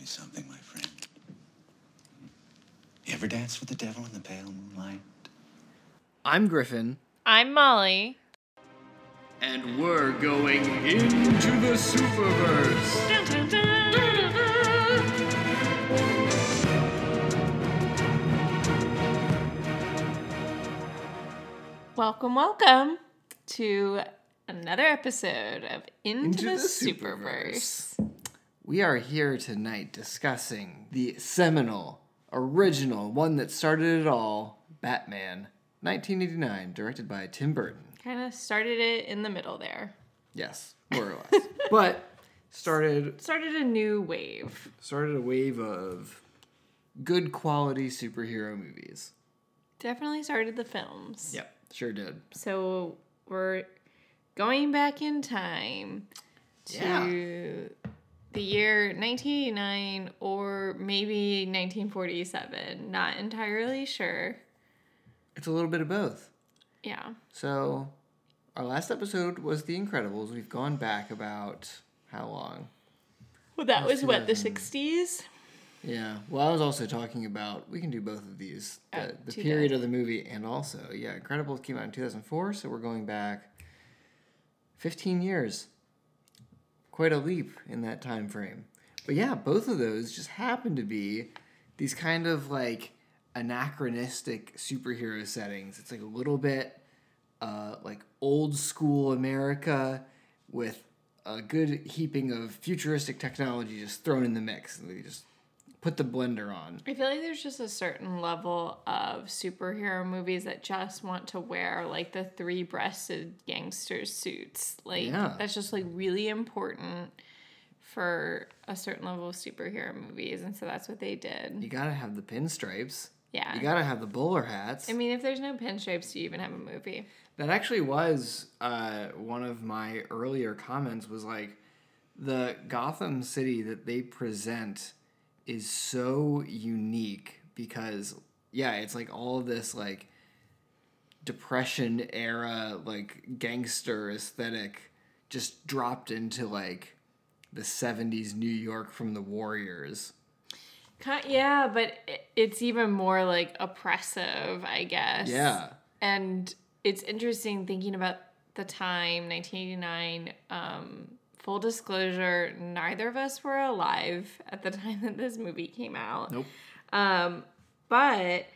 me something, my friend. You ever dance with the devil in the pale moonlight? I'm Griffin, I'm Molly. and we're going into the Superverse. Welcome, welcome to another episode of Into, Into the, the Superverse. We are here tonight discussing the seminal, original, one that started it all, Batman, 1989, directed by Tim Burton. Kind of started it in the middle there. Yes, more or less. but started Started a new wave. started a wave of good quality superhero movies. Definitely started the films. Yep, sure did. So we're going back in time to Yeah. The year 1989 or maybe 1947. Not entirely sure. It's a little bit of both. Yeah. So, our last episode was The Incredibles. We've gone back about how long? Well, that was what, the 60s? Yeah. Well, I was also talking about we can do both of these. Uh, the, Oh, the too period bad. of the movie and also, yeah, Incredibles came out in 2004, so we're going back 15 years. Quite a leap in that time frame. But yeah, both of those just happen to be these kind of like anachronistic superhero settings. It's like a little bit uh, like old school America with a good heaping of futuristic technology just thrown in the mix. And they just put the blender on. I feel like there's just a certain level of superhero movies that just want to wear like the three breasted gangster suits. Like Yeah. that's just like really important for a certain level of superhero movies. And so that's what they did. You gotta have the pinstripes. Yeah. You gotta have the bowler hats. I mean, if there's no pinstripes, do you even have a movie? That actually was uh, one of my earlier comments. Was like the Gotham City that they present is so unique because yeah, it's like all of this like depression era like gangster aesthetic just dropped into like the 70s New York from the Warriors. Yeah, but it's even more like oppressive, I guess. Yeah. and it's interesting thinking about the time 1989 um, full disclosure neither of us were alive at the time that this movie came out Nope. um, but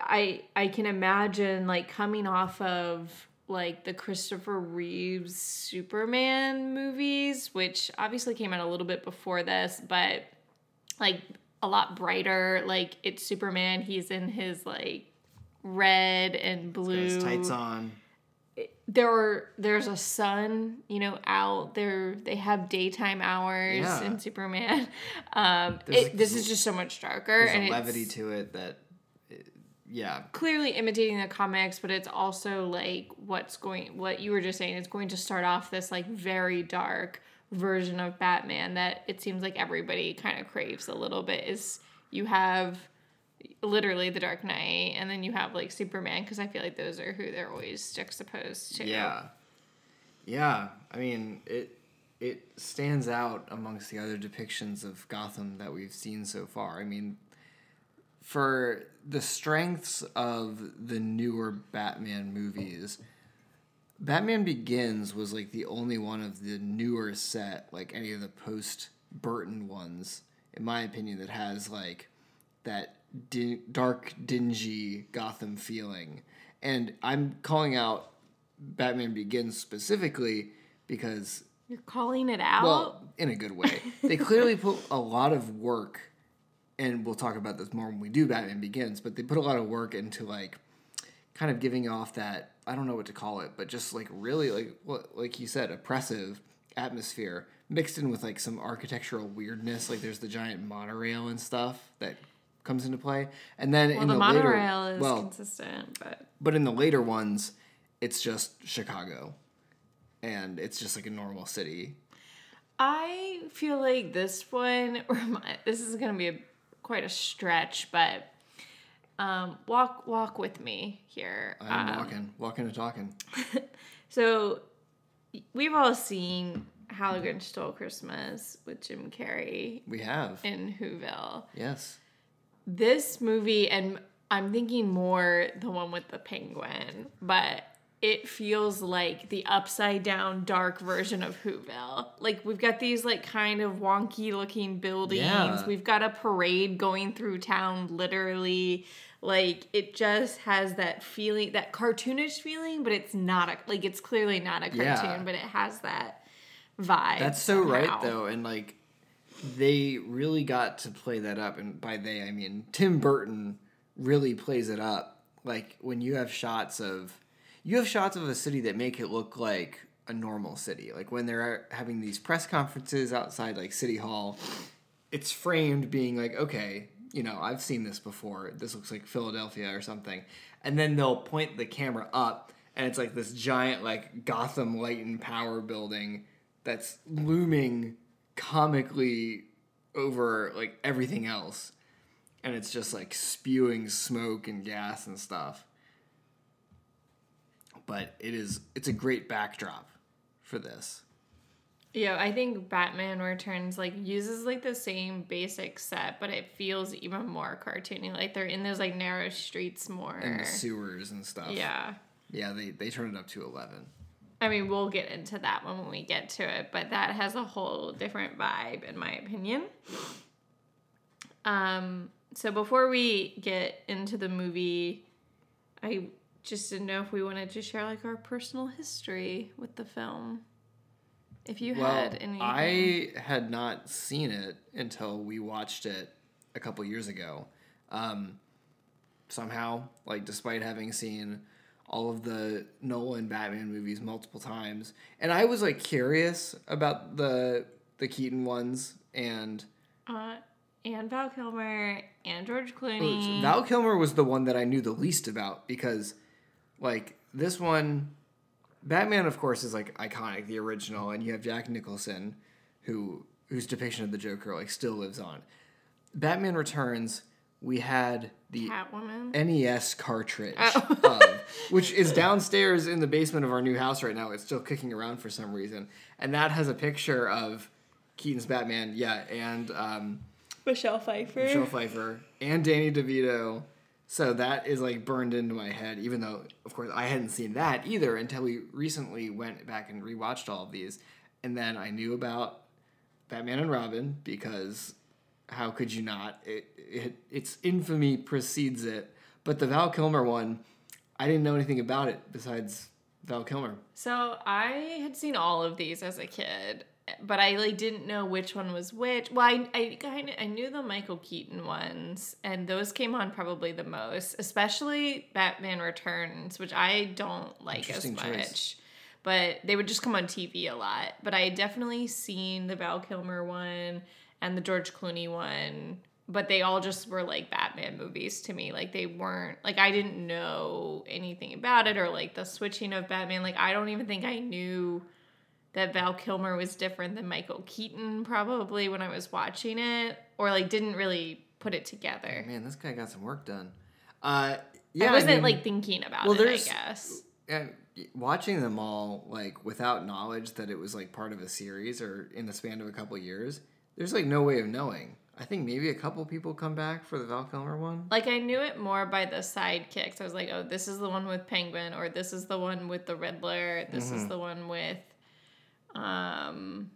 i i can imagine like coming off of like the christopher reeves superman movies which obviously came out a little bit before this but like a lot brighter like it's superman he's in his like red and blue tights on. There are there's a sun you know out there. They have daytime hours Yeah. in superman. Um it, like, this is just so much darker There's and a levity to it that, uh, yeah, clearly imitating the comics but it's also like what's going what you were just saying it's going to start off this like very dark version of batman that it seems like everybody kind of craves a little bit is you have literally the dark knight and then you have like superman because i feel like those are who they're always juxtaposed to Yeah. Yeah. I mean, it it stands out amongst the other depictions of Gotham that we've seen so far. I mean, for the strengths of the newer Batman movies, Batman Begins was like the only one of the newer set, like any of the post Burton ones, in my opinion, that has like that di- dark, dingy Gotham feeling. And I'm calling out Batman Begins specifically because, You're calling it out? well, in a good way, they clearly put a lot of work, and we'll talk about this more when we do Batman Begins, but they put a lot of work into like kind of giving off that I don't know what to call it, but just like really like what like you said, oppressive atmosphere mixed in with like some architectural weirdness. Like there's the giant monorail and stuff that comes into play, and then well, in the, the, monorail later, is well, consistent, but but in the later ones, it's just Chicago, and it's just like a normal city. I feel like this one, this is gonna be a, quite a stretch, but um, walk walk with me here. I'm Um, walking, walking and talking. So we've all seen How the Grinch Stole Christmas with Jim Carrey We have. in Whoville. Yes. This movie, and I'm thinking more the one with the penguin, but it feels like the upside down dark version of Whoville. Like we've got these like kind of wonky looking buildings. Yeah. We've got a parade going through town literally. Like it just has that feeling, that cartoonish feeling, but it's not a like it's clearly not a cartoon, Yeah. but it has that vibe. That's so right though, and like they really got to play that up, and by they I mean Tim Burton really plays it up. Like when you have shots of you have shots of a city that make it look like a normal city. Like when they're having these press conferences outside like City Hall, it's framed being like, okay, you know, I've seen this before. This looks like Philadelphia or something. And then they'll point the camera up and it's like this giant like Gotham Light and Power building that's looming comically over like everything else. And it's just like spewing smoke and gas and stuff. But it is it's a great backdrop for this. Yeah, I think Batman Returns like uses like the same basic set, but it feels even more cartoony. Like they're in those like narrow streets more. And the sewers and stuff. yeah. Yeah, they, they turn it up to eleven. I mean, we'll get into that one when we get to it, but that has a whole different vibe, in my opinion. Um, so before we get into the movie, I just didn't know if we wanted to share like our personal history with the film. If you Well, had any, I had not seen it until we watched it a couple years ago. Um, somehow, like despite having seen all of the Nolan Batman movies multiple times, and I was like curious about the the Keaton ones and Uh, and Val Kilmer and George Clooney. Val Kilmer was the one that I knew the least about because, like, this one, Batman, of course, is like iconic, the original, and you have Jack Nicholson, who whose depiction of the Joker like still lives on. Batman Returns, we had the Catwoman. NES cartridge, of, which is downstairs in the basement of our new house right now. It's still kicking around for some reason, and that has a picture of Keaton's Batman, yeah, and um, Michelle Pfeiffer. Michelle Pfeiffer and Danny DeVito. So that is like burned into my head, even though, of course, I hadn't seen that either until we recently went back and rewatched all of these. And then I knew about Batman and Robin because how could you not? It, it its infamy precedes it. But the Val Kilmer one, I didn't know anything about it besides Val Kilmer. So I had seen all of these as a kid, but I like didn't know which one was which. Well, I I kind of I knew the Michael Keaton ones, and those came on probably the most, especially Batman Returns, which I don't like as much. choice. But they would just come on TV a lot. But I had definitely seen the Val Kilmer one and the George Clooney one. But they all just were like Batman movies to me. Like they weren't like I didn't know anything about it or like the switching of Batman. Like I don't even think I knew that Val Kilmer was different than Michael Keaton probably when I was watching it or like didn't really put it together. Man, this guy got some work done. Uh, yeah, I wasn't mean- like thinking about well, it, I guess. and watching them all like without knowledge that it was like part of a series or in the span of a couple years there's like no way of knowing i think maybe a couple people come back for the val kilmer one Like I knew it more by the sidekicks. I was like, oh, this is the one with Penguin, or this is the one with the Riddler. This Mm-hmm. is the one with, um,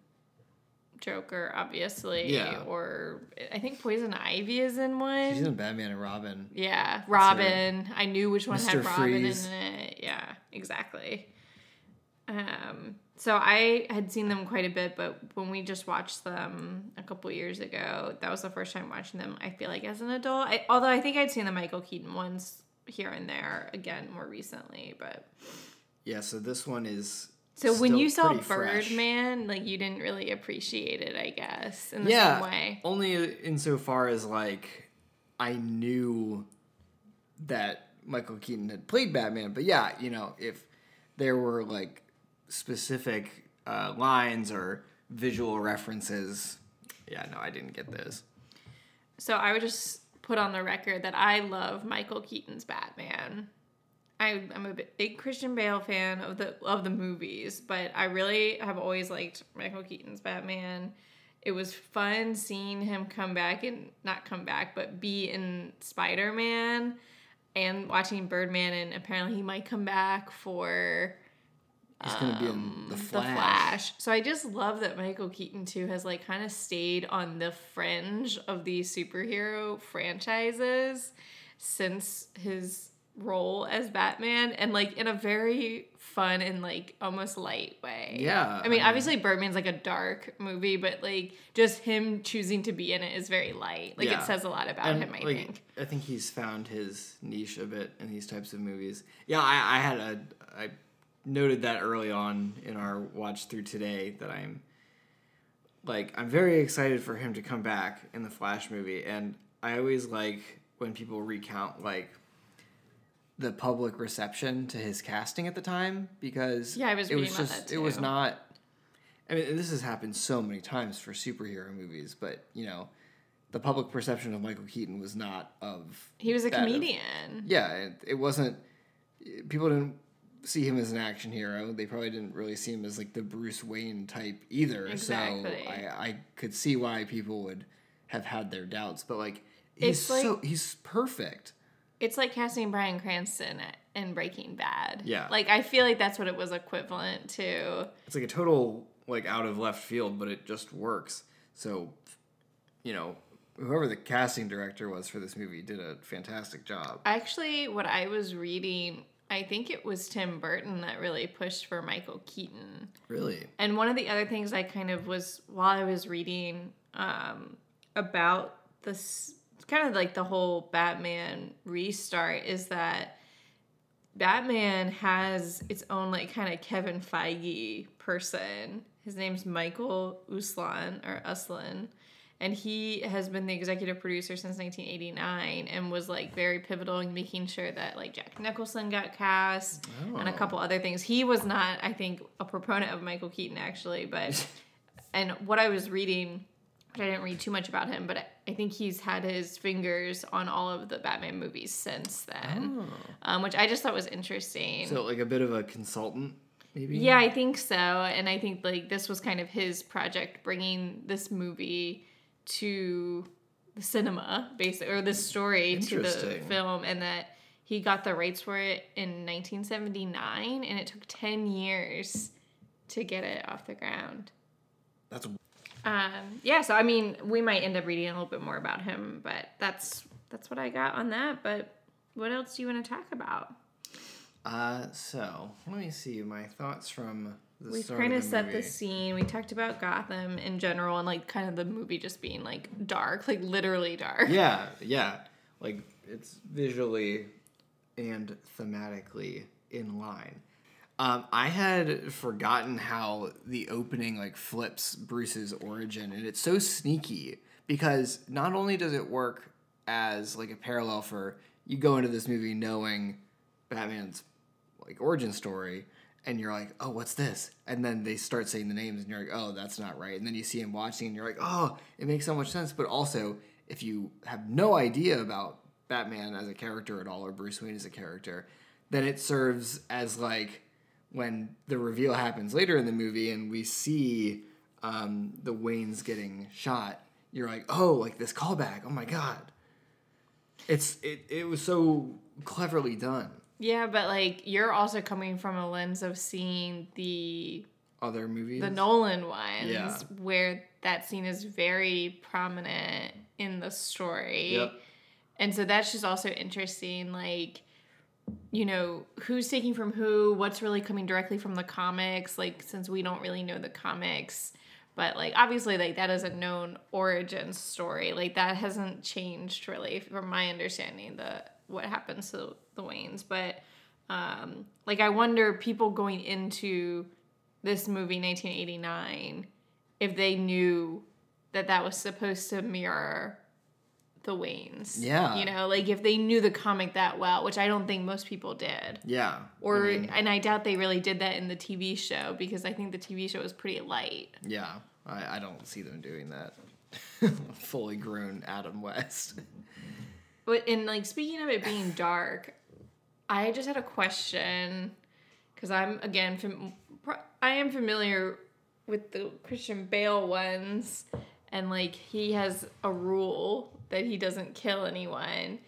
Joker, obviously. Yeah. Or I think Poison Ivy is in one. she's in batman and robin yeah, Robin. I knew which one Mr. had Robin Freeze. in it. Yeah, exactly. Um, so I had seen them quite a bit, but when we just watched them a couple years ago, that was the first time watching them. I feel like as an adult, I, although I think I'd seen the Michael Keaton ones here and there again more recently, but yeah so this one is so when you saw. Birdman, like you didn't really appreciate it, I guess, in the yeah same way. only insofar as like i knew that michael keaton had played batman but yeah you know if there were like specific uh, lines or visual references yeah no i didn't get those So I would just put on the record that I love Michael Keaton's Batman. I, I'm a big Christian Bale fan of the of the movies, but I really have always liked Michael Keaton's Batman. It was fun seeing him come back and not come back, but be in Spider Man and watching Birdman, and apparently he might come back for He's gonna be in um, the the Flash. Flash. So I just love that Michael Keaton too has like kind of stayed on the fringe of these superhero franchises since his role as Batman and like in a very fun and like almost light way. Yeah, I mean, I mean- obviously Birdman's like a dark movie, but like just him choosing to be in it is very light. Like Yeah. it says a lot about And, him, I like, think. I think he's found his niche a bit in these types of movies. Yeah, I, I had a I noted that early on in our watch through today that I'm like I'm very excited for him to come back in the Flash movie, and I always like when people recount like the public reception to his casting at the time because Yeah, I was it was just it was not. I mean, this has happened so many times for superhero movies, but you know, the public perception of Michael Keaton was not of. He was a that of- comedian. yeah, it, it wasn't. People didn't see him as an action hero. They probably didn't really see him as like the Bruce Wayne type either. Exactly. So I, I could see why people would have had their doubts, but like he's It's like- so he's perfect. It's like casting Bryan Cranston in Breaking Bad. Yeah. Like I feel like that's what it was equivalent to. It's like a total like out of left field, but it just works. So, you know, whoever the casting director was for this movie did a fantastic job. Actually, what I was reading, I think it was Tim Burton that really pushed for Michael Keaton. Really? And one of the other things I kind of was while I was reading um, about this kind of like the whole Batman restart is that Batman has its own like kind of Kevin Feige person. His name's Michael Uslan or Uslan. And he has been the executive producer since 1989 and was like very pivotal in making sure that like Jack Nicholson got cast and a Oh. couple other things. He was not, I think, a proponent of Michael Keaton actually, but and what I was reading, which I didn't read too much about him, but I- think he's had his fingers on all of the Batman movies since then, um, which I just thought was interesting. So like a bit of a consultant, maybe? yeah, I think so, and I think like this was kind of his project, bringing this movie to the cinema, basically, or this story to the film, and that he got the rights for it in 1979, and it took 10 years to get it off the ground. That's Um, yeah, so I mean, we might end up reading a little bit more about him, but that's that's what I got on that. But what else do you want to talk about? uh so let me see my thoughts from We've kind of the set movie. the scene. We talked about Gotham in general and like kind of the movie just being like dark, like literally dark. Yeah, yeah. Like it's visually and thematically in line. Um, I had forgotten how the opening like flips Bruce's origin, and it's so sneaky because not only does it work as like a parallel for you go into this movie knowing Batman's like origin story, and you're like, oh, what's this? And then they start saying the names, and you're like, oh, that's not right. And then you see him watching, and you're like, oh, it makes so much sense. But also, if you have no idea about Batman as a character at all, or Bruce Wayne as a character, then it serves as like when the reveal happens later in the movie, and we see um, the Waynes getting shot. You're like, oh, like this callback. Oh my god. It's it, it was so cleverly done. Yeah, but like you're also coming from a lens of seeing the Other movies. the Nolan ones Yeah. where that scene is very prominent in the story. Yep. And so that's just also interesting, like, you know, who's taking from who, what's really coming directly from the comics, like, since we don't really know the comics. But, like, obviously, like, that is a known origin story. Like, that hasn't changed really from my understanding, the what happens to the Waynes. But, um, like, I wonder people going into this movie, 1989, if they knew that that was supposed to mirror the Waynes. Yeah. You know, like if they knew the comic that well, which I don't think most people did. Yeah. Or I mean, and I doubt they really did that in the TV show because I think the TV show was pretty light. yeah. I, I don't see them doing that. Fully grown Adam West. But in like speaking of it being dark, I just had a question because I'm again fam- I am familiar with the Christian Bale ones, and like he has a rule that he doesn't kill anyone.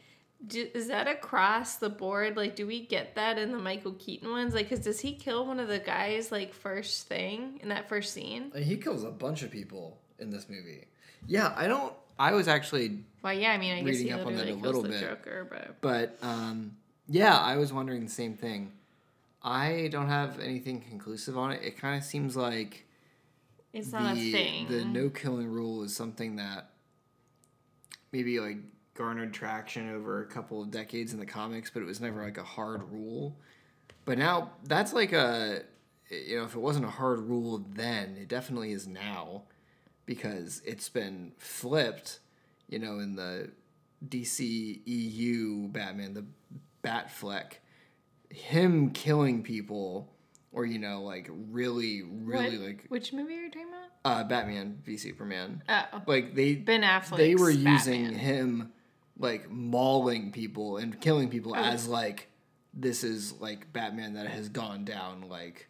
Do, is that across the board? Like, do we get that in the Michael Keaton ones? Like, cause does he kill one of the guys like first thing in that first scene? He kills a bunch of people in this movie. Yeah, I don't. I was actually, Well, yeah, I mean, I guess Reading he up on that a little the bit. Joker, but but um, yeah, I was wondering the same thing. I don't have anything conclusive on it. It kind of seems like it's not the a thing. the no killing rule is something that maybe like garnered traction over a couple of decades in the comics, but it was never like a hard rule. But now that's like a you know if it wasn't a hard rule then, it definitely is now because it's been flipped. You know, in the DC EU Batman, the Batfleck, him killing people. Or you know, like really, really What- like which movie are you talking about? Uh, Batman v Superman. Oh, Like they Ben Affleck. they were using Batman. him like mauling people and killing people Oh. as like this is like Batman that has gone down like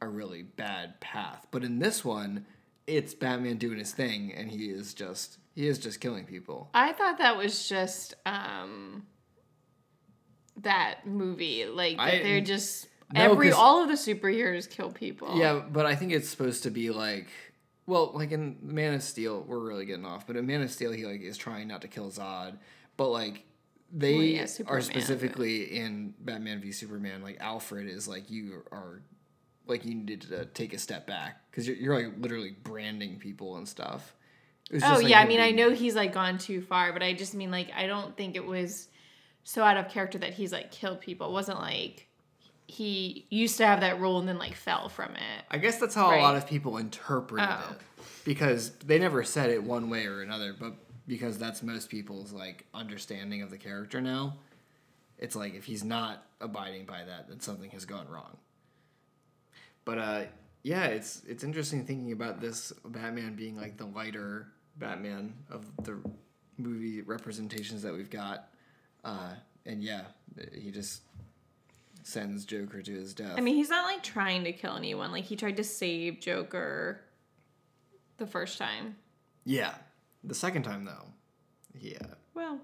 a really bad path. But in this one, it's Batman doing his thing and he is just he is just killing people. I thought that was just um that movie. Like that I- they're just No, every all of the superheroes kill people. Yeah, but I think it's supposed to be like well, like in Man of Steel, we're really getting off, but in Man of Steel he like is trying not to kill Zod, but like they Well, yeah, are Superman, but- specifically in Batman v Superman. Like Alfred is like you are, like you needed to take a step back because you're, you're like literally branding people and stuff. Oh like, yeah, I mean I know he's like gone too far, but I just mean like I don't think it was so out of character that he's like killed people. It wasn't like he used to have that rule and then like fell from it. I guess that's how Right. a lot of people interpreted Oh. it because they never said it one way or another, but because that's most people's like understanding of the character now. It's like if he's not abiding by that, then something has gone wrong. But uh yeah, it's it's interesting thinking about this Batman being like the lighter Batman of the movie representations that we've got. Uh and yeah, he just sends Joker to his death. I mean, he's not like trying to kill anyone. Like he tried to save Joker the first time. Yeah. The second time though, yeah, Well,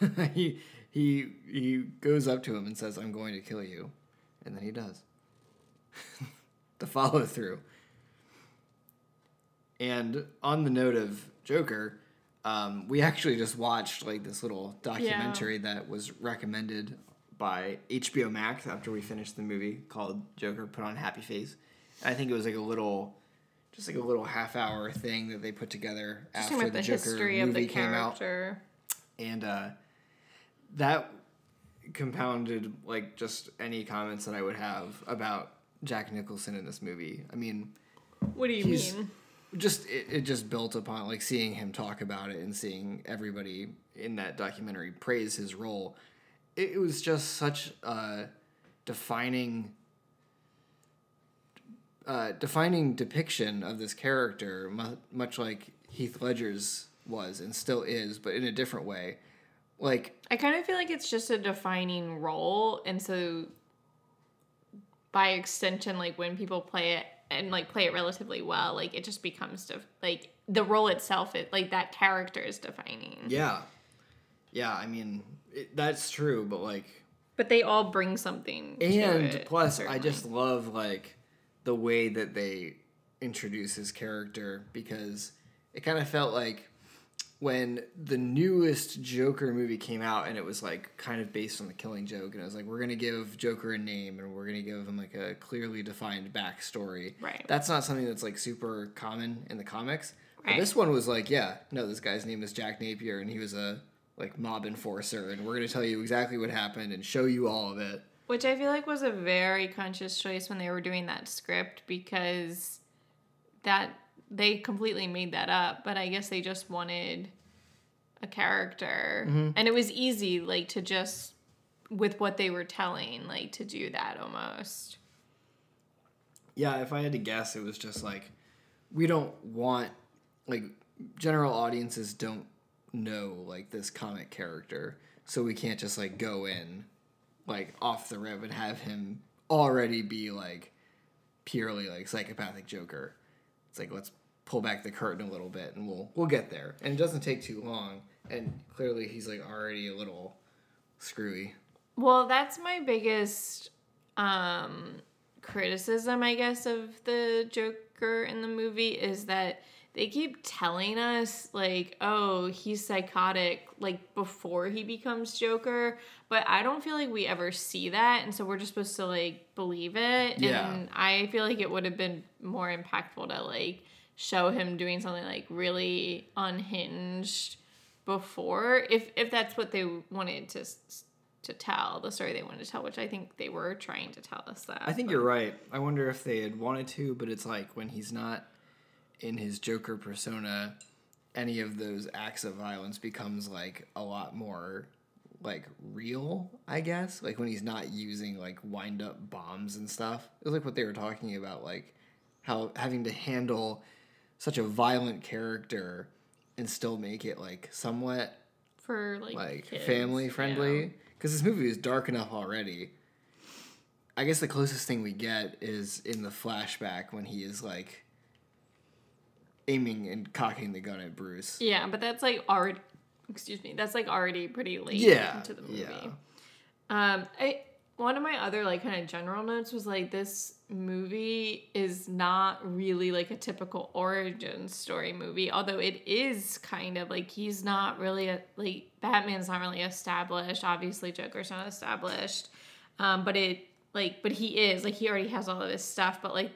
he he he goes up to him and says, "I'm going to kill you," and then he does. the follow through. And on the note of Joker, um, we actually just watched like this little documentary that was recommended by HBO Max after we finished the movie called Joker Put on Happy Face. I think it was like a little, just like a little half hour thing that they put together just after the the Joker history of movie the came out and uh, that compounded like just any comments that I would have about Jack Nicholson in this movie. I mean, What do you mean? just it, it just built upon like seeing him talk about it and seeing everybody in that documentary praise his role. It, was just such a defining uh, defining depiction of this character, much like Heath Ledger's was and still is, but in a different way. Like I kind of feel like it's just a defining role, and so by extension, like when people play it and like play it relatively well, like it just becomes def- like the role itself. It like that character is defining. Yeah. Yeah, I mean, it, that's true, but like But they all bring something. to and it, plus I just love like the way that they introduce his character because it kind of felt like when the newest Joker movie came out and it was like kind of based on the Killing Joke and it was like we're gonna give Joker a name and we're gonna give him like a clearly defined backstory. Right. That's not something that's like super common in the comics. But Right. this one was like, yeah, no, this guy's name is Jack Napier and he was a like mob enforcer and we're gonna tell you exactly what happened and show you all of it. Which I feel like was a very conscious choice when they were doing that script because that they completely made that up, but I guess they just wanted a character. Mm-hmm. And it was easy like to just with what they were telling, like to do that almost. Yeah, if I had to guess, it was just like we don't want like general audiences don't know like this comic character, so we can't just like go in like off the rip and have him already be like purely like psychopathic Joker. It's like let's pull back the curtain a little bit and we'll we'll get there. And it doesn't take too long. And clearly he's like already a little screwy. Well, that's my biggest um criticism, I guess, of the Joker in the movie is that they keep telling us like, oh, he's psychotic like before he becomes Joker, but I don't feel like we ever see that, and so we're just supposed to like believe it. Yeah. And I feel like it would have been more impactful to like show him doing something like really unhinged before if if that's what they wanted to to tell the story they wanted to tell which i think they were trying to tell us that I think you're right. I wonder if they had wanted to, but it's like when he's not in his Joker persona, any of those acts of violence becomes like a lot more like real, I guess. Like when he's not using like wind up bombs and stuff. It was like what they were talking about, like how having to handle such a violent character and still make it like somewhat for like like family friendly. because this movie is dark enough already i guess the closest thing we get is in the flashback when he is like aiming and cocking the gun at bruce. Yeah but that's like already excuse me that's like already pretty late yeah into the movie. yeah. Um, I one of my other like kind of general notes was like this movie is not really like a typical origin story movie, although it is kind of like he's not really a like Batman's not really established. Obviously, Joker's not established, um, but it like but he is like he already has all of his stuff, but like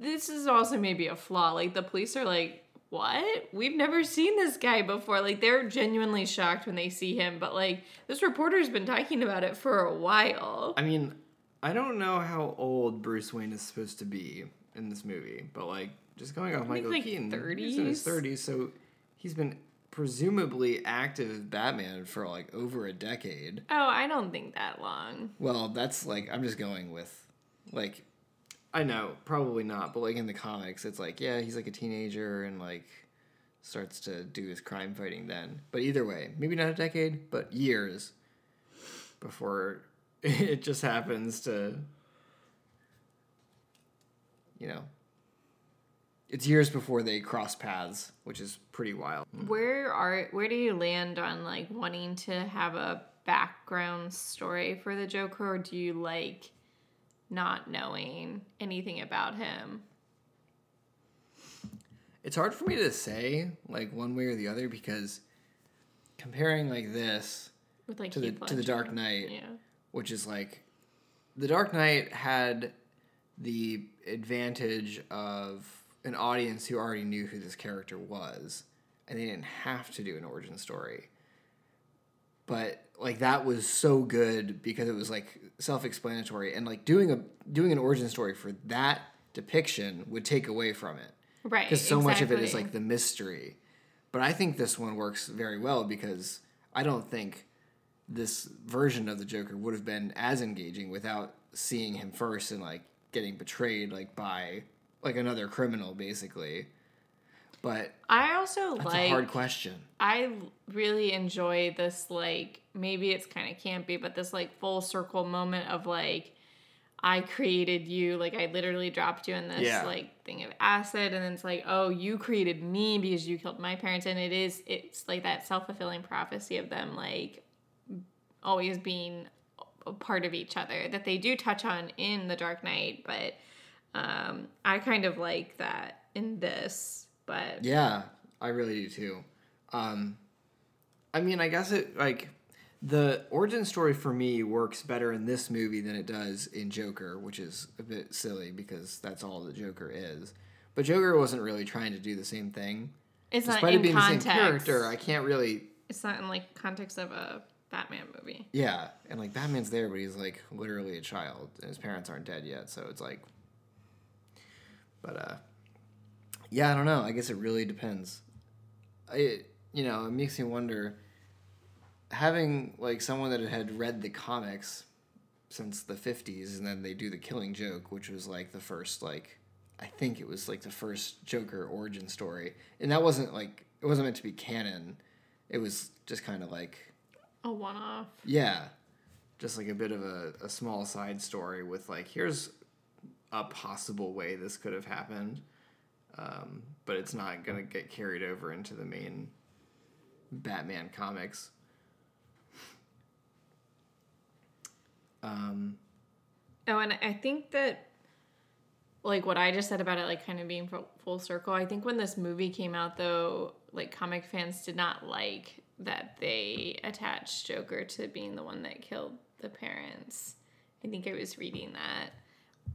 this is also maybe a flaw. Like the police are like, what? We've never seen this guy before. Like they're genuinely shocked when they see him, but like this reporter's been talking about it for a while. i mean i don't know how old bruce wayne is supposed to be in this movie but like just going off michael like keaton he's in his 30s. 30s so he's been presumably active batman for like over a decade Oh, I don't think that long. Well, that's like I'm just going with like I know, probably not, but like in the comics it's like, yeah, he's like a teenager and like starts to do his crime fighting then. But either way, maybe not a decade, but years before it just happens to you know it's years before they cross paths, which is pretty wild. Hmm. Where are where do you land on like wanting to have a background story for the Joker, or do you like not knowing anything about him? It's hard for me to say like one way or the other because comparing like this With like to the Heath to the Dark Knight, Yeah. which is like the Dark Knight had the advantage of an audience who already knew who this character was, and they didn't have to do an origin story. But like that was so good because it was like self-explanatory, and like doing a doing an origin story for that depiction would take away from it Right. because so much of it is like the mystery. But I think this one works very well because I don't think this version of the Joker would have been as engaging without seeing him first and like getting betrayed like by like another criminal basically. But I also that's like a hard question. I really enjoy this like maybe it's kind of campy, but this like full circle moment of like I created you, like I literally dropped you in this Yeah. like thing of acid, and then it's like, oh, you created me because you killed my parents, and it is it's like that self fulfilling prophecy of them like always being a part of each other that they do touch on in the Dark Knight, but um, I kind of like that in this, but Yeah, I really do too. Um, I mean, I guess it like the origin story for me works better in this movie than it does in Joker, which is a bit silly because that's all the Joker is. But Joker wasn't really trying to do the same thing. it's not Despite in it being context. the same character, I can't really. it's not in like context of a Batman movie. Yeah, and like Batman's there, but he's like literally a child, and his parents aren't dead yet, so it's like. But uh, yeah, I don't know. I guess it really depends. I you know it makes me wonder. Having like someone that had read the comics since the fifties, and then they do the Killing Joke, which was like the first like, I think it was like the first Joker origin story, and that wasn't like it wasn't meant to be canon. It was just kind of like A one off. yeah. just like a bit of a, a small side story with like here's a possible way this could have happened, um, but it's not gonna get carried over into the main Batman comics. Um, Oh, and I think that, like, what I just said about it, like, kind of being full circle, I think when this movie came out, though, like, comic fans did not like that they attached Joker to being the one that killed the parents. I think I was reading that.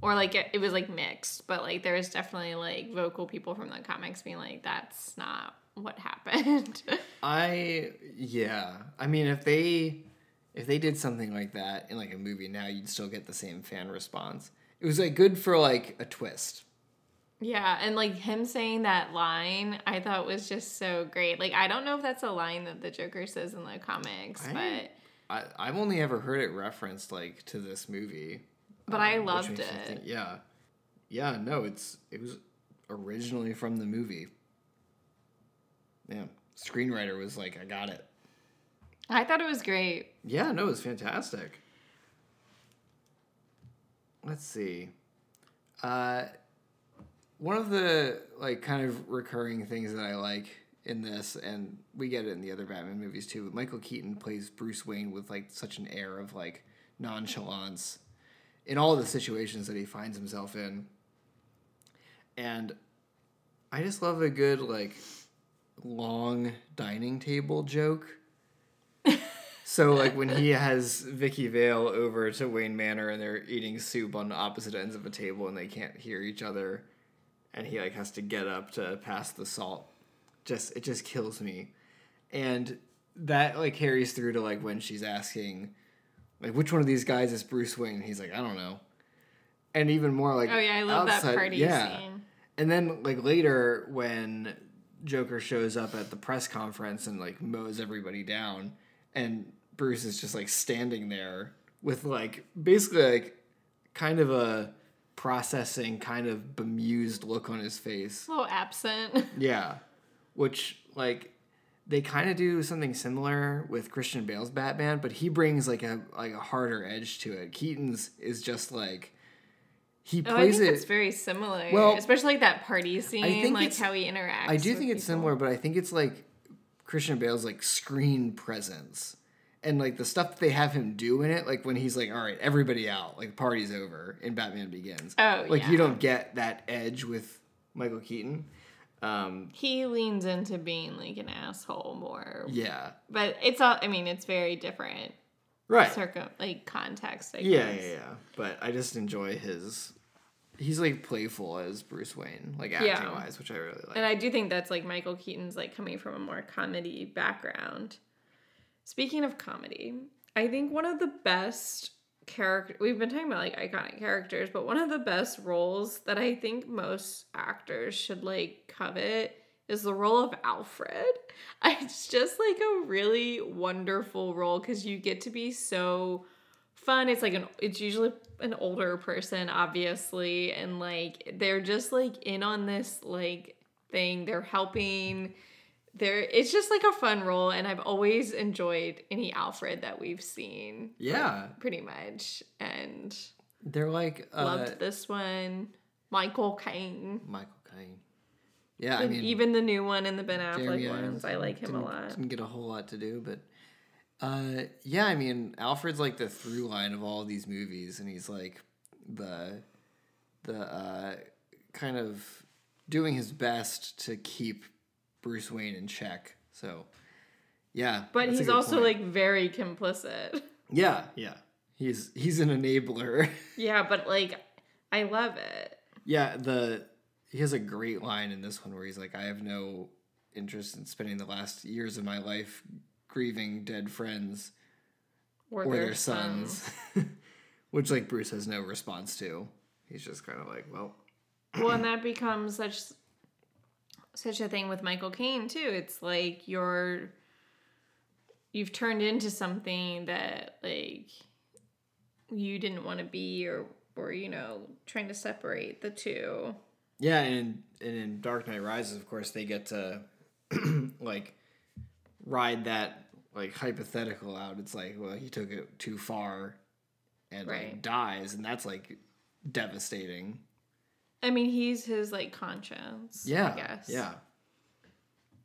Or, like, it, it was, like, mixed, but, like, there was definitely, like, vocal people from the comics being like, that's not what happened. I yeah. I mean, if they if they did something like that in like a movie now, you'd still get the same fan response. It was like good for like a twist. Yeah, and like him saying that line, I thought was just so great. Like I don't know if that's a line that the Joker says in the comics, I- but I I've only ever heard it referenced like to this movie. But I which loved it. think- yeah, yeah. No, it's it was originally from the movie. Yeah, screenwriter was like, I got it. I thought it was great. Yeah, no, it was fantastic. Let's see. Uh, one of the like kind of recurring things that I like in this, and we get it in the other Batman movies too. Michael Keaton plays Bruce Wayne with like such an air of like nonchalance in all the situations that he finds himself in, and I just love a good like long dining table joke. So like when he has Vicki Vale over to Wayne Manor and they're eating soup on opposite ends of a table and they can't hear each other and he like has to get up to pass the salt. Just it just kills me. And that like carries through to like when she's asking like which one of these guys is Bruce Wayne? He's like, I don't know. And even more like Oh yeah, I love that outside- party yeah. scene. And then like later when Joker shows up at the press conference and like mows everybody down and Bruce is just like standing there with like basically like kind of a processing kind of bemused look on his face. A little absent. Yeah. Which like they kind of do something similar with Christian Bale's Batman, but he brings like a like a harder edge to it. Keaton's is just like he Oh, I plays think it it's very similar. Well, especially like that party scene, like how he interacts. I do think it's people. similar, but I think it's like Christian Bale's like screen presence and like the stuff that they have him do in it, like when he's like, "All right, everybody out, like party's over," and Batman Begins. Oh, like yeah. you don't get that edge with Michael Keaton. Um, He leans into being like an asshole more, yeah, but it's all. I mean, it's very different right. circum like context. I Yeah, guess. yeah, yeah. But I just enjoy his. He's like playful as Bruce Wayne, like Yeah. acting wise, which I really like. And I do think that's like Michael Keaton's like coming from a more comedy background. Speaking of comedy, I think one of the best character we've been talking about like iconic characters, but one of the best roles that I think most actors should like covet is the role of Alfred. It's just like a really wonderful role because you get to be so fun. It's like an it's usually an older person, obviously, and like they're just like in on this like thing. They're helping. They're it's just like a fun role, and I've always enjoyed any Alfred that we've seen. yeah, Pretty much. And they're like uh, loved this one. Michael Caine. Michael Caine. Yeah, I And mean, even the new one and the Ben Affleck ones. I like him a lot. Didn't get a whole lot to do, but uh, yeah, I mean, Alfred's like the through line of all of these movies, and he's like the the uh, kind of doing his best to keep Bruce Wayne in check. So, yeah, But he's also point. like very complicit. yeah, yeah, he's he's an enabler. yeah, but like I love it. yeah, the he has a great line in this one where he's like, "I have no interest in spending the last years of my life grieving dead friends." Or, or their sons, which like Bruce has no response to. He's just kind of like, well, well, and that becomes such such a thing with Michael Caine too. It's like you're you've turned into something that like you didn't want to be or or you know trying to separate the two. yeah. And and in Dark Knight Rises, of course, they get to like ride that like hypothetical out, it's like, well, he took it too far and like dies, and that's like devastating. I mean, he's his like conscience. Yeah. I guess. Yeah.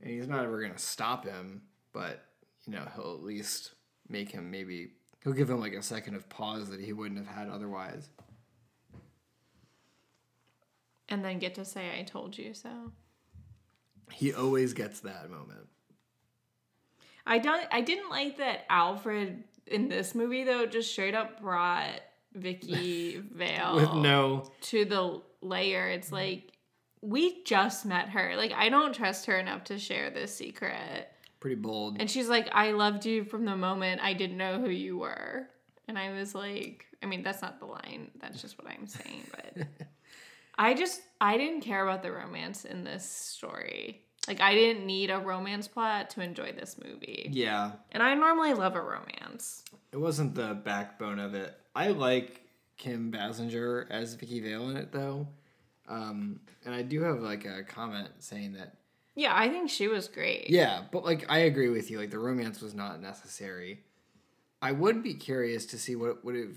And he's not ever gonna stop him, but you know, he'll at least make him maybe he'll give him like a second of pause that he wouldn't have had otherwise. And then get to say, "I told you so." He always gets that moment. I don't. I didn't like that Alfred in this movie though. Just straight up brought Vicki Vale With no to the layer. It's mm-hmm. like we just met her. Like I don't trust her enough to share this secret. pretty bold. And she's like, I loved you from the moment I didn't know who you were. And I was like, I mean, that's not the line. That's just what I'm saying. But I just, I didn't care about the romance in this story. Like, I didn't need a romance plot to enjoy this movie. yeah. And I normally love a romance. It wasn't the backbone of it. I like Kim Basinger as Vicki Vale in it though. Um, and I do have like a comment saying that Yeah, I think she was great. Yeah, but like I agree with you. Like the romance was not necessary. I would be curious to see what would have,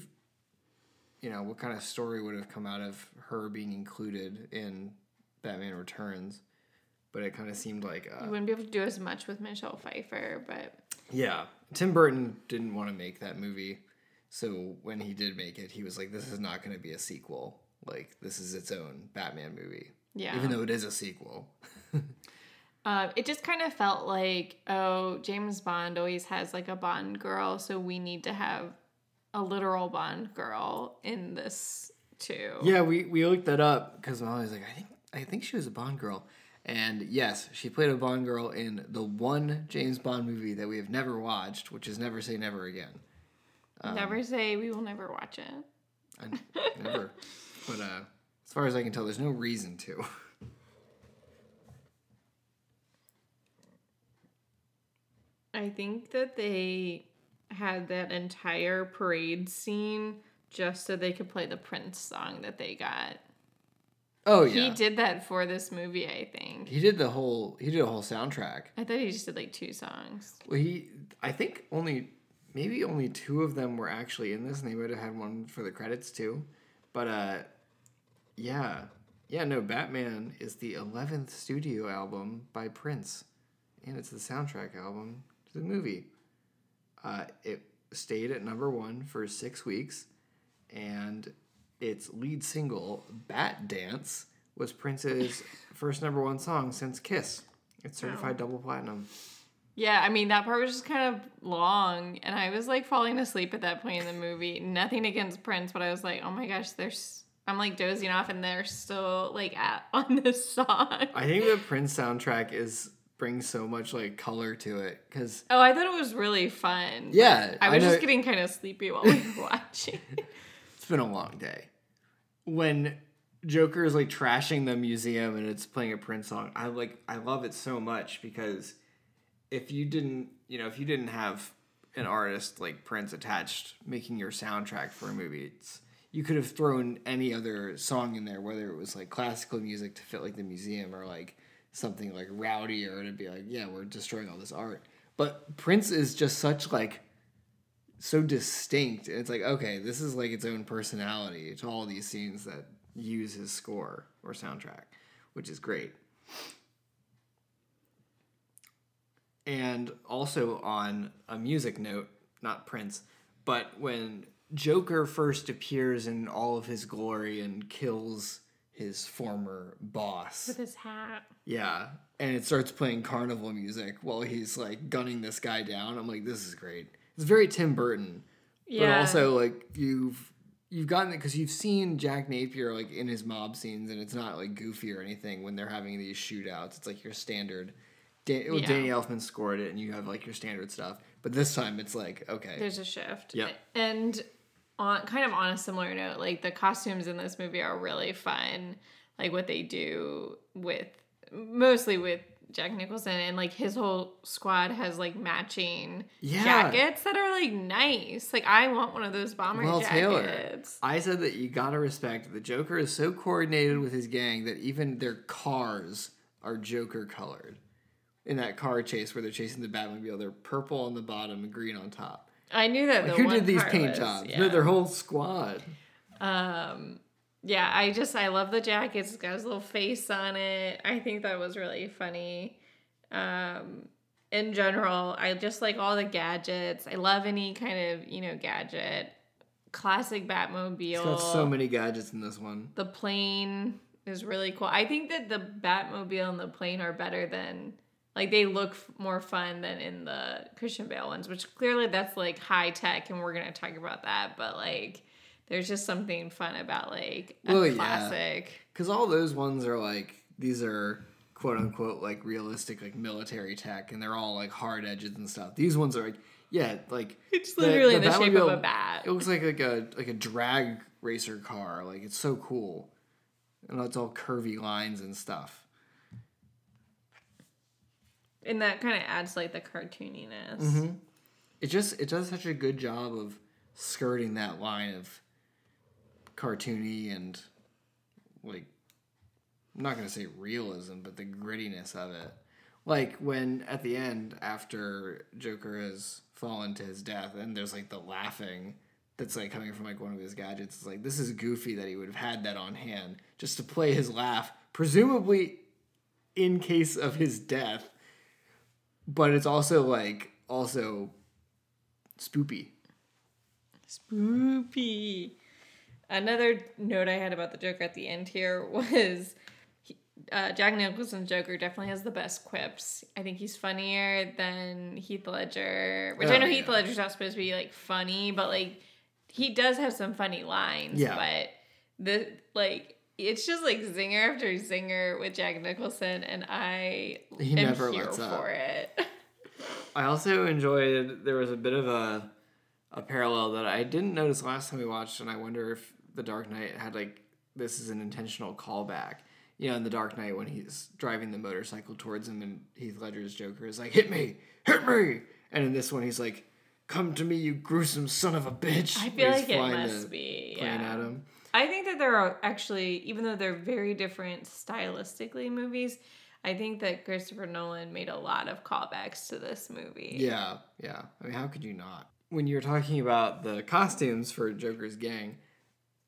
you know, what kind of story would have come out of her being included in Batman Returns. But it kind of seemed like, You uh, wouldn't be able to do as much with Michelle Pfeiffer, but yeah, Tim Burton didn't want to make that movie, so when he did make it, he was like, "This is not going to be a sequel. Like this is its own Batman movie." yeah. Even though it is a sequel. Uh, it just kind of felt like, oh, James Bond always has like a Bond girl, so we need to have a literal Bond girl in this too. Yeah, we, we looked that up because I was like, I think I think she was a Bond girl, and yes, she played a Bond girl in the one James Bond movie that we have never watched, which is Never Say Never Again. Never say we will never watch it. I never, but uh, as far as I can tell, there's no reason to. I think that they had that entire parade scene just so they could play the Prince song that they got. Oh yeah. He did that for this movie, I think. he did the whole he did a whole soundtrack. I thought he just did like two songs. Well, he I think only maybe only two of them were actually in this, and they would have had one for the credits too. But uh, yeah, yeah, no, Batman is the eleventh studio album by Prince, and it's the soundtrack album to the movie. Uh, it stayed at number one for six weeks, and its lead single "Batdance" was Prince's first number one song since "Kiss." It's certified double platinum. Yeah, I mean that part was just kind of long, and I was like falling asleep at that point in the movie. Nothing against Prince, but I was like, oh my gosh, there's. I'm like dozing off, and they're still like at on this song. I think the Prince soundtrack is brings so much like color to it because Oh, I thought it was really fun. Yeah, I I was know- just getting kind of sleepy while we were watching. it's been a long day. When Joker is like trashing the museum and it's playing a Prince song, I like I love it so much because if you didn't, you know, if you didn't have an artist like Prince attached making your soundtrack for a movie, it's you could have thrown any other song in there, whether it was like classical music to fit like the museum or like something like rowdier to be like, yeah, we're destroying all this art. But Prince is just such like so distinct. And it's like, okay, this is like its own personality to all these scenes that use his score or soundtrack, which is great. And also on a music note, not Prince, but when Joker first appears in all of his glory and kills his former boss. With his hat. Yeah, and it starts playing carnival music while he's like gunning this guy down. I'm like, this is great. It's very Tim Burton, but also like you've you've gotten it because you've seen Jack Napier like in his mob scenes, and it's not like goofy or anything when they're having these shootouts. It's like your standard. Dan- well, Yeah. Danny Elfman scored it, and you have like your standard stuff. But this time, it's like okay, There's a shift. Yeah, And on kind of on a similar note, like the costumes in this movie are really fun. Like what they do with mostly with Jack Nicholson and like his whole squad has like matching Yeah. jackets that are like nice. Like I want one of those bomber Well, Taylor, jackets. I said that you gotta respect the Joker is so coordinated with his gang that even their cars are Joker colored, in that car chase where they're chasing the Batmobile. They're purple on the bottom and green on top. I knew that. Like, the who did these paint was- jobs? Yeah. No, their whole squad. Um, yeah, I just I love the jackets. It's got his little face on it. I think that was really funny. Um, in general, I just like all the gadgets. I love any kind of you know gadget. Classic Batmobile. It's got so many gadgets in this one. The plane is really cool. I think that the Batmobile and the plane are better than like they look more fun than in the Christian Bale ones, which clearly that's like high tech, and we're gonna talk about that. But like, there's just something fun about like a Well, classic. Because all those ones are like these are quote unquote like realistic like military tech, and they're all like hard edges and stuff. These ones are like yeah, like It's literally in the shape of a bat. It looks like like a like a drag racer car. Like it's so cool, and it's all curvy lines and stuff. And that kind of adds like the cartooniness. Mm-hmm. It just it does such a good job of skirting that line of cartoony and like I'm not gonna say realism, but the grittiness of it. Like when at the end, after Joker has fallen to his death, and there's like the laughing that's like coming from like one of his gadgets. It's like this is goofy that he would have had that on hand just to play his laugh, presumably in case of his death. But it's also like also spoopy. Spoopy. Another note I had about the Joker at the end here was he- uh, Jack Nicholson's Joker definitely has the best quips. I think he's funnier than Heath Ledger, which I Oh, know Heath. Ledger's not supposed to be like funny, but like he does have some funny lines. Yeah. But the like it's just like zinger after zinger with Jack Nicholson, and I He am never here lets up. for it. I also enjoyed there was a bit of a a parallel that I didn't notice last time we watched, and I wonder if The Dark Knight had like this is an intentional callback. You know, in The Dark Knight when he's driving the motorcycle towards him, and Heath Ledger's Joker is like, "Hit me, hit me," and in this one he's like, "Come to me, you gruesome son of a bitch." I feel like it must be. Yeah. at him. I think that there are actually, even though they're very different stylistically movies, I think that Christopher Nolan made a lot of callbacks to this movie. Yeah, yeah. I mean, how could you not? When you're talking about the costumes for Joker's gang,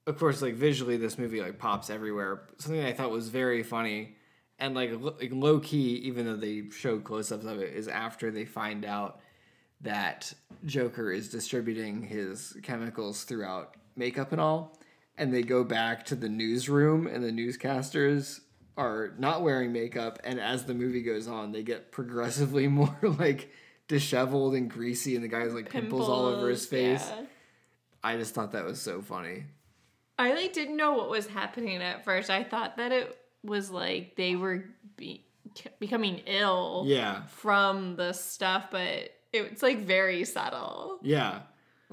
of course, like visually, this movie like pops everywhere. Something I thought was very funny and like, like low key, even though they showed close ups of it, is after they find out that Joker is distributing his chemicals throughout makeup and all, and they go back to the newsroom, and the newscasters are not wearing makeup, and as the movie goes on, they get progressively more like disheveled and greasy, and the guy's like pimples, all over his face. yeah. I just thought that was so funny. I like didn't know what was happening at first. I thought that it was like they were be- becoming ill Yeah, from the stuff, but it's like very subtle. yeah.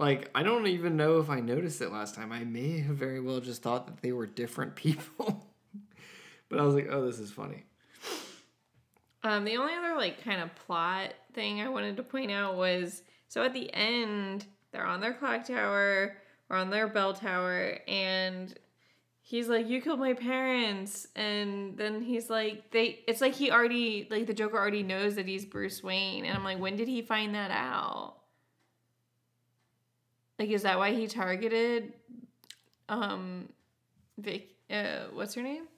Like I don't even know if I noticed it last time. I may have very well just thought that they were different people. but I was like, oh, this is funny. Um, the only other like kind of plot thing I wanted to point out was so at the end they're on their clock tower or on their bell tower and he's like you killed my parents and then he's like they it's like he already like the joker already knows that he's bruce wayne and i'm like when did he find that out like is that why he targeted um Vic, uh, what's her name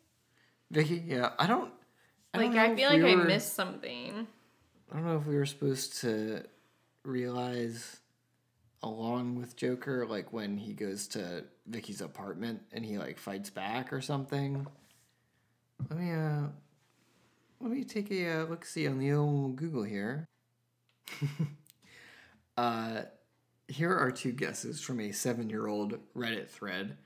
Vicki, yeah, I don't. I like don't i feel like we i missed something I don't know if we were supposed to realize along with Joker, like when he goes to Vicki's apartment and he like fights back or something. Let me uh let me take a uh, look see on the old Google here. uh here are two guesses from a seven year old Reddit thread.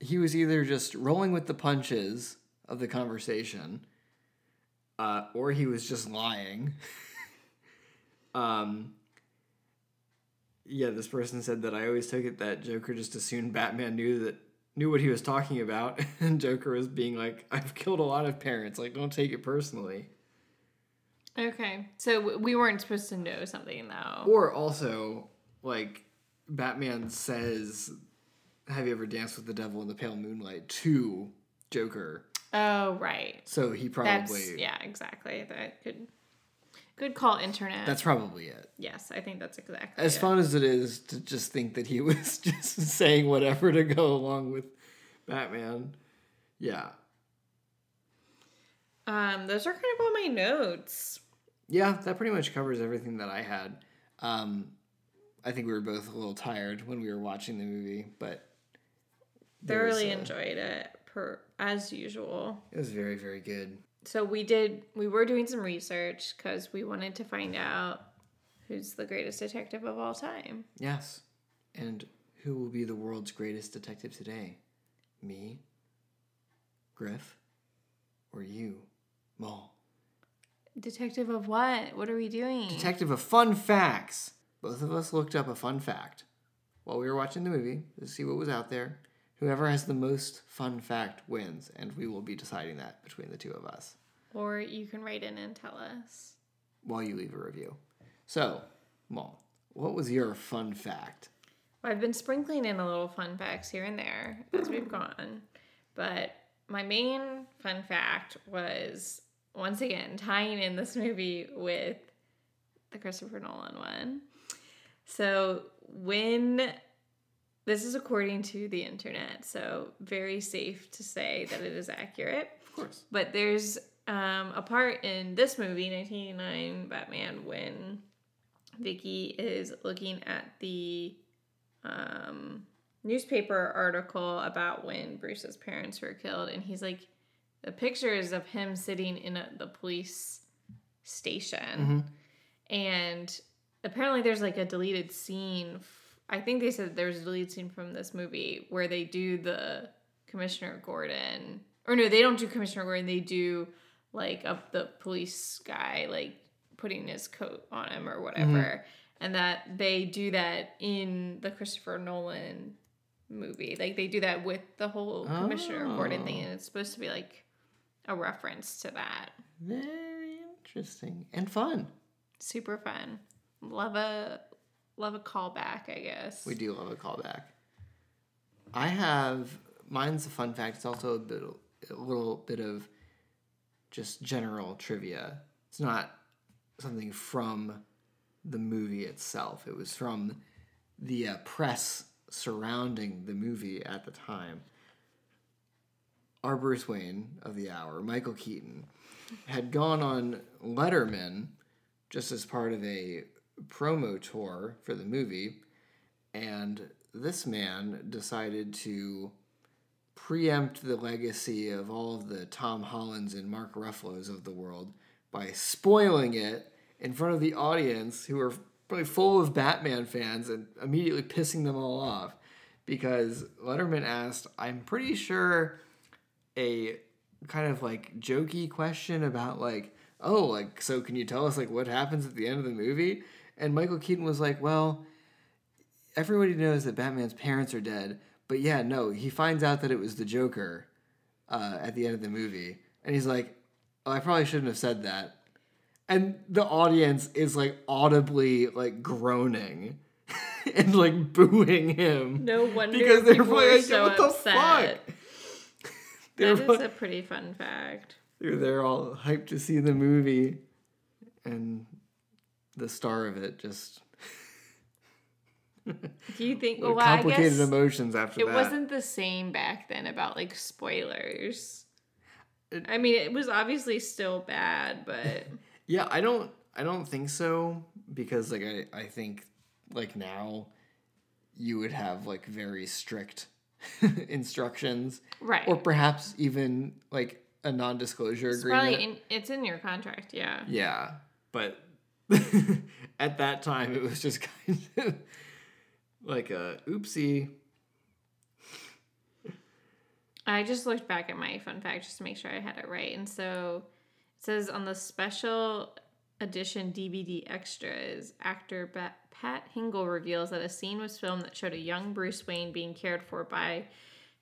He was either just rolling with the punches of the conversation, uh, or he was just lying. um, yeah, this person said that I always took it that Joker just assumed Batman knew that knew what he was talking about, and Joker was being like, "I've killed a lot of parents. Like, don't take it personally." Okay, so we weren't supposed to know something though. Or also, like, Batman says, "Have you ever danced with the devil in the pale moonlight?" to Joker, Oh, right. So he That's probably yeah, exactly. That could good call internet. that's probably it. yes, I think that's exactly As it. fun as it is to just think that he was just saying whatever to go along with Batman. Yeah. Um, those are kind of all my notes. Yeah, that pretty much covers everything that I had. Um, I think we were both a little tired when we were watching the movie, but Thoroughly enjoyed it per as usual. It was very, very good. So we did we were doing some research because we wanted to find out who's the greatest detective of all time. Yes. And who will be the world's greatest detective today? Me? Griff? Or you? Maul? Detective of what? What are we doing? Detective of fun facts. Both of us looked up a fun fact while we were watching the movie to see what was out there. Whoever has the most fun fact wins, and we will be deciding that between the two of us or you can write in and tell us. while you leave a review. So, Maul, what was your fun fact? I've been sprinkling in a little fun facts here and there as we've gone. But my main fun fact was once again tying in this movie with the Christopher Nolan one. So when this is according to the internet, so very safe to say that it is accurate. Of course. But there's um, a part in this movie, 1989 Batman, when Vicki is looking at the um, newspaper article about when Bruce's parents were killed, and he's like, the pictures of him sitting in a, the police station, and apparently there's like a deleted scene. I think they said there's a deleted scene from this movie where they do the Commissioner Gordon, or no, they don't do Commissioner Gordon. They do like of the police guy like putting his coat on him or mm-hmm. whatever, and that they do that in the Christopher Nolan movie. Like they do that with the whole Commissioner Gordon thing, and it's supposed to be like a reference to that. Very interesting and fun. Super fun. Love a love a callback, I guess. We do love a callback. I have mine's a fun fact. It's also a bit, a little bit of just general trivia. It's not something from the movie itself. It was from the uh, press surrounding the movie at the time. Our Bruce Wayne of the hour, Michael Keaton, had gone on Letterman just as part of a promo tour for the movie, and this man decided to preempt the legacy of all of the Tom Hollands and Mark Ruffalo's of the world by spoiling it in front of the audience who were probably full of Batman fans and immediately pissing them all off because Letterman asked, I'm pretty sure a kind of like jokey question about like, oh, like so can you tell us like what happens at the end of the movie? And Michael Keaton was like, well, everybody knows that Batman's parents are dead, but yeah, no, he finds out that it was the Joker uh, at the end of the movie, and he's like, oh, I probably shouldn't have said that. And the audience is like audibly like groaning and like booing him. no wonder because they're people probably were like, so what the upset. fuck? They're, That is a pretty fun fact. they're all hyped to see the movie, and the star of it just Do you think? Well, I complicated emotions after it that. wasn't the same back then about like spoilers. It- I mean, it was obviously still bad, but Yeah, I don't I don't think so because like I I think like now you would have like very strict instructions right. or perhaps even like a non-disclosure it's agreement. in, it's in your contract. Yeah. yeah, but at that time it was just kind of like a oopsie. I just looked back at my fun fact just to make sure I had it right. And so it says on the special edition DVD extras, actor Pat Hingle reveals that a scene was filmed that showed a young Bruce Wayne being cared for by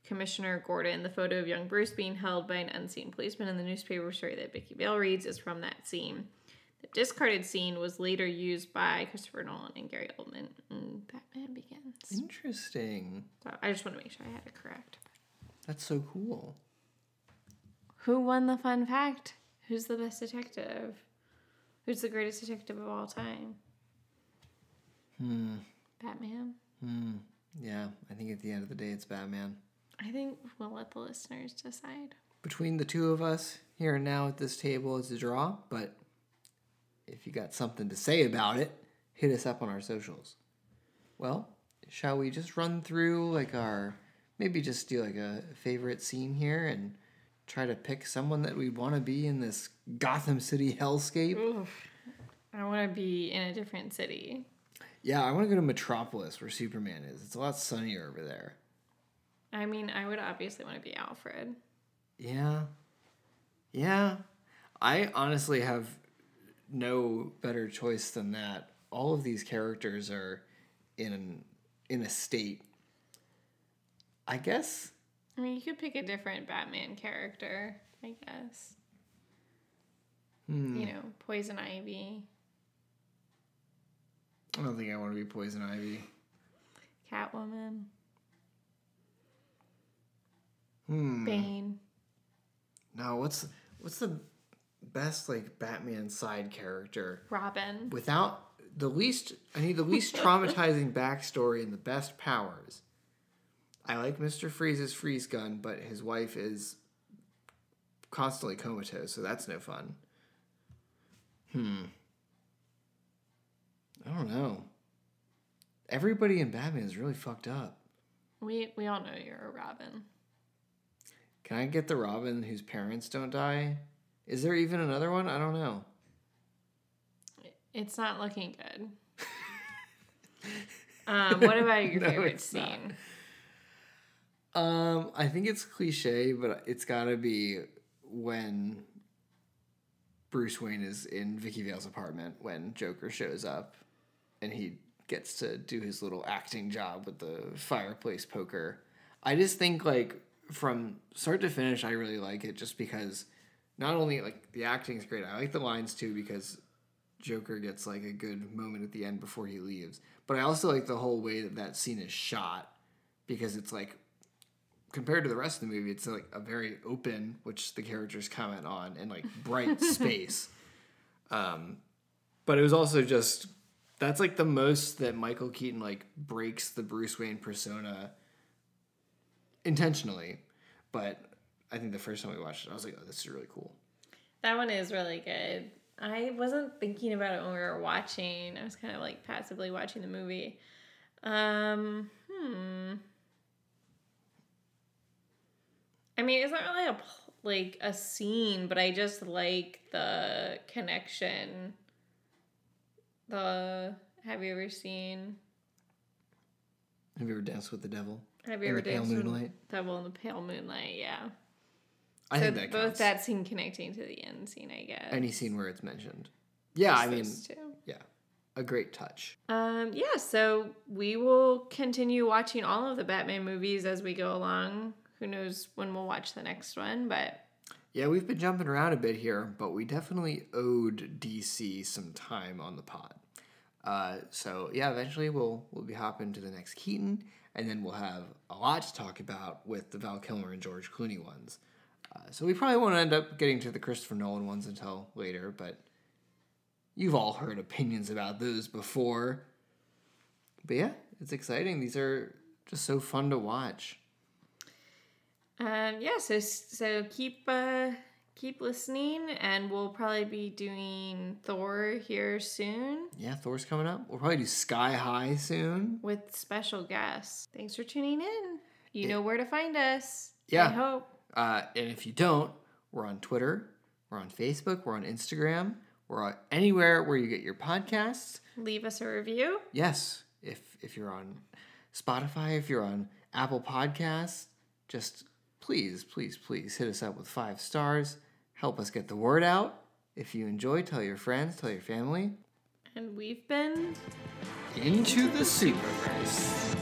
Commissioner Gordon. The photo of young Bruce being held by an unseen policeman in the newspaper story that Vicki Bale reads is from that scene. The discarded scene was later used by Christopher Nolan and Gary Oldman in Batman Begins. Interesting. So I just want to make sure I had it correct. That's so cool. who won the fun fact? Who's the best detective? Who's the greatest detective of all time? Hmm. Batman. Hmm. Yeah, I think at the end of the day, it's Batman. I think we'll let the listeners decide. Between the two of us here and now at this table, it's a draw. But if you got something to say about it, hit us up on our socials. Well, shall we just run through like our maybe just do like a favorite scene here and try to pick someone that we want to be in this Gotham City hellscape? Oof. I want to be in a different city. Yeah, I want to go to Metropolis where Superman is. It's a lot sunnier over there. I mean, I would obviously want to be Alfred. Yeah. Yeah. I honestly have no better choice than that. All of these characters are in an, in a state. I guess I mean, you could pick a different Batman character, I guess. Hmm. You know, Poison Ivy, I don't think I want to be Poison Ivy. Catwoman, Hmm. Bane. No, what's what's the best like Batman side character Robin. without the least I need the least traumatizing backstory and the best powers. I like Mr. Freeze's freeze gun, but his wife is constantly comatose, so that's no fun. Hmm. I don't know. Everybody in Batman is really fucked up. We we all know you're a Robin. Can I get the Robin whose parents don't die? Is there even another one? I don't know. It's not looking good. um, what about your No, favorite it's not. scene? Um, I think it's cliche, but it's gotta be when Bruce Wayne is in Vicki Vale's apartment when Joker shows up and he gets to do his little acting job with the fireplace poker. I just think like from start to finish I really like it just because not only like the acting is great, I like the lines too because Joker gets like a good moment at the end before he leaves. But I also like the whole way that that scene is shot because it's like compared to the rest of the movie, it's like a very open, which the characters comment on, and like bright space. Um, but it was also just that's like the most that Michael Keaton like breaks the Bruce Wayne persona intentionally. But I think the first time we watched it, I was like, "Oh, this is really cool." That one is really good. I wasn't thinking about it when we were watching. I was kind of like passively watching the movie. Um, hmm. I mean, it's not really a like a scene, but I just like the connection. The have you ever seen? Have you ever danced with the devil? Have you In ever the pale danced with the Devil in the Pale Moonlight? Yeah. I so think that both counts. that scene connecting to the end scene, I guess. Any scene where it's mentioned. Yeah, I mean, two. yeah, a great touch. Um, yeah, so we will continue watching all of the Batman movies as we go along. Who knows when we'll watch the next one, but Yeah, we've been jumping around a bit here, but we definitely owed DC some time on the pod. Uh, so yeah, eventually we'll we'll be hopping to the next Keaton, and then we'll have a lot to talk about with the Val Kilmer and George Clooney ones. Uh, so we probably won't end up getting to the Christopher Nolan ones until later, but you've all heard opinions about those before. But yeah, it's exciting. These are just so fun to watch. um, yeah, so so keep uh, keep listening, and we'll probably be doing Thor here soon Yeah, Thor's coming up. We'll probably do Sky High soon. with special guests. Thanks for tuning in. You know where to find us. Yeah. I hope. Uh, and if you don't, we're on Twitter, we're on Facebook, we're on Instagram, we're on anywhere where you get your podcasts. Leave us a review. Yes, if if you're on Spotify, if you're on Apple Podcasts, just please, please, please hit us up with five stars. Help us get the word out. If you enjoy, tell your friends, tell your family. And we've been Into the Superverse.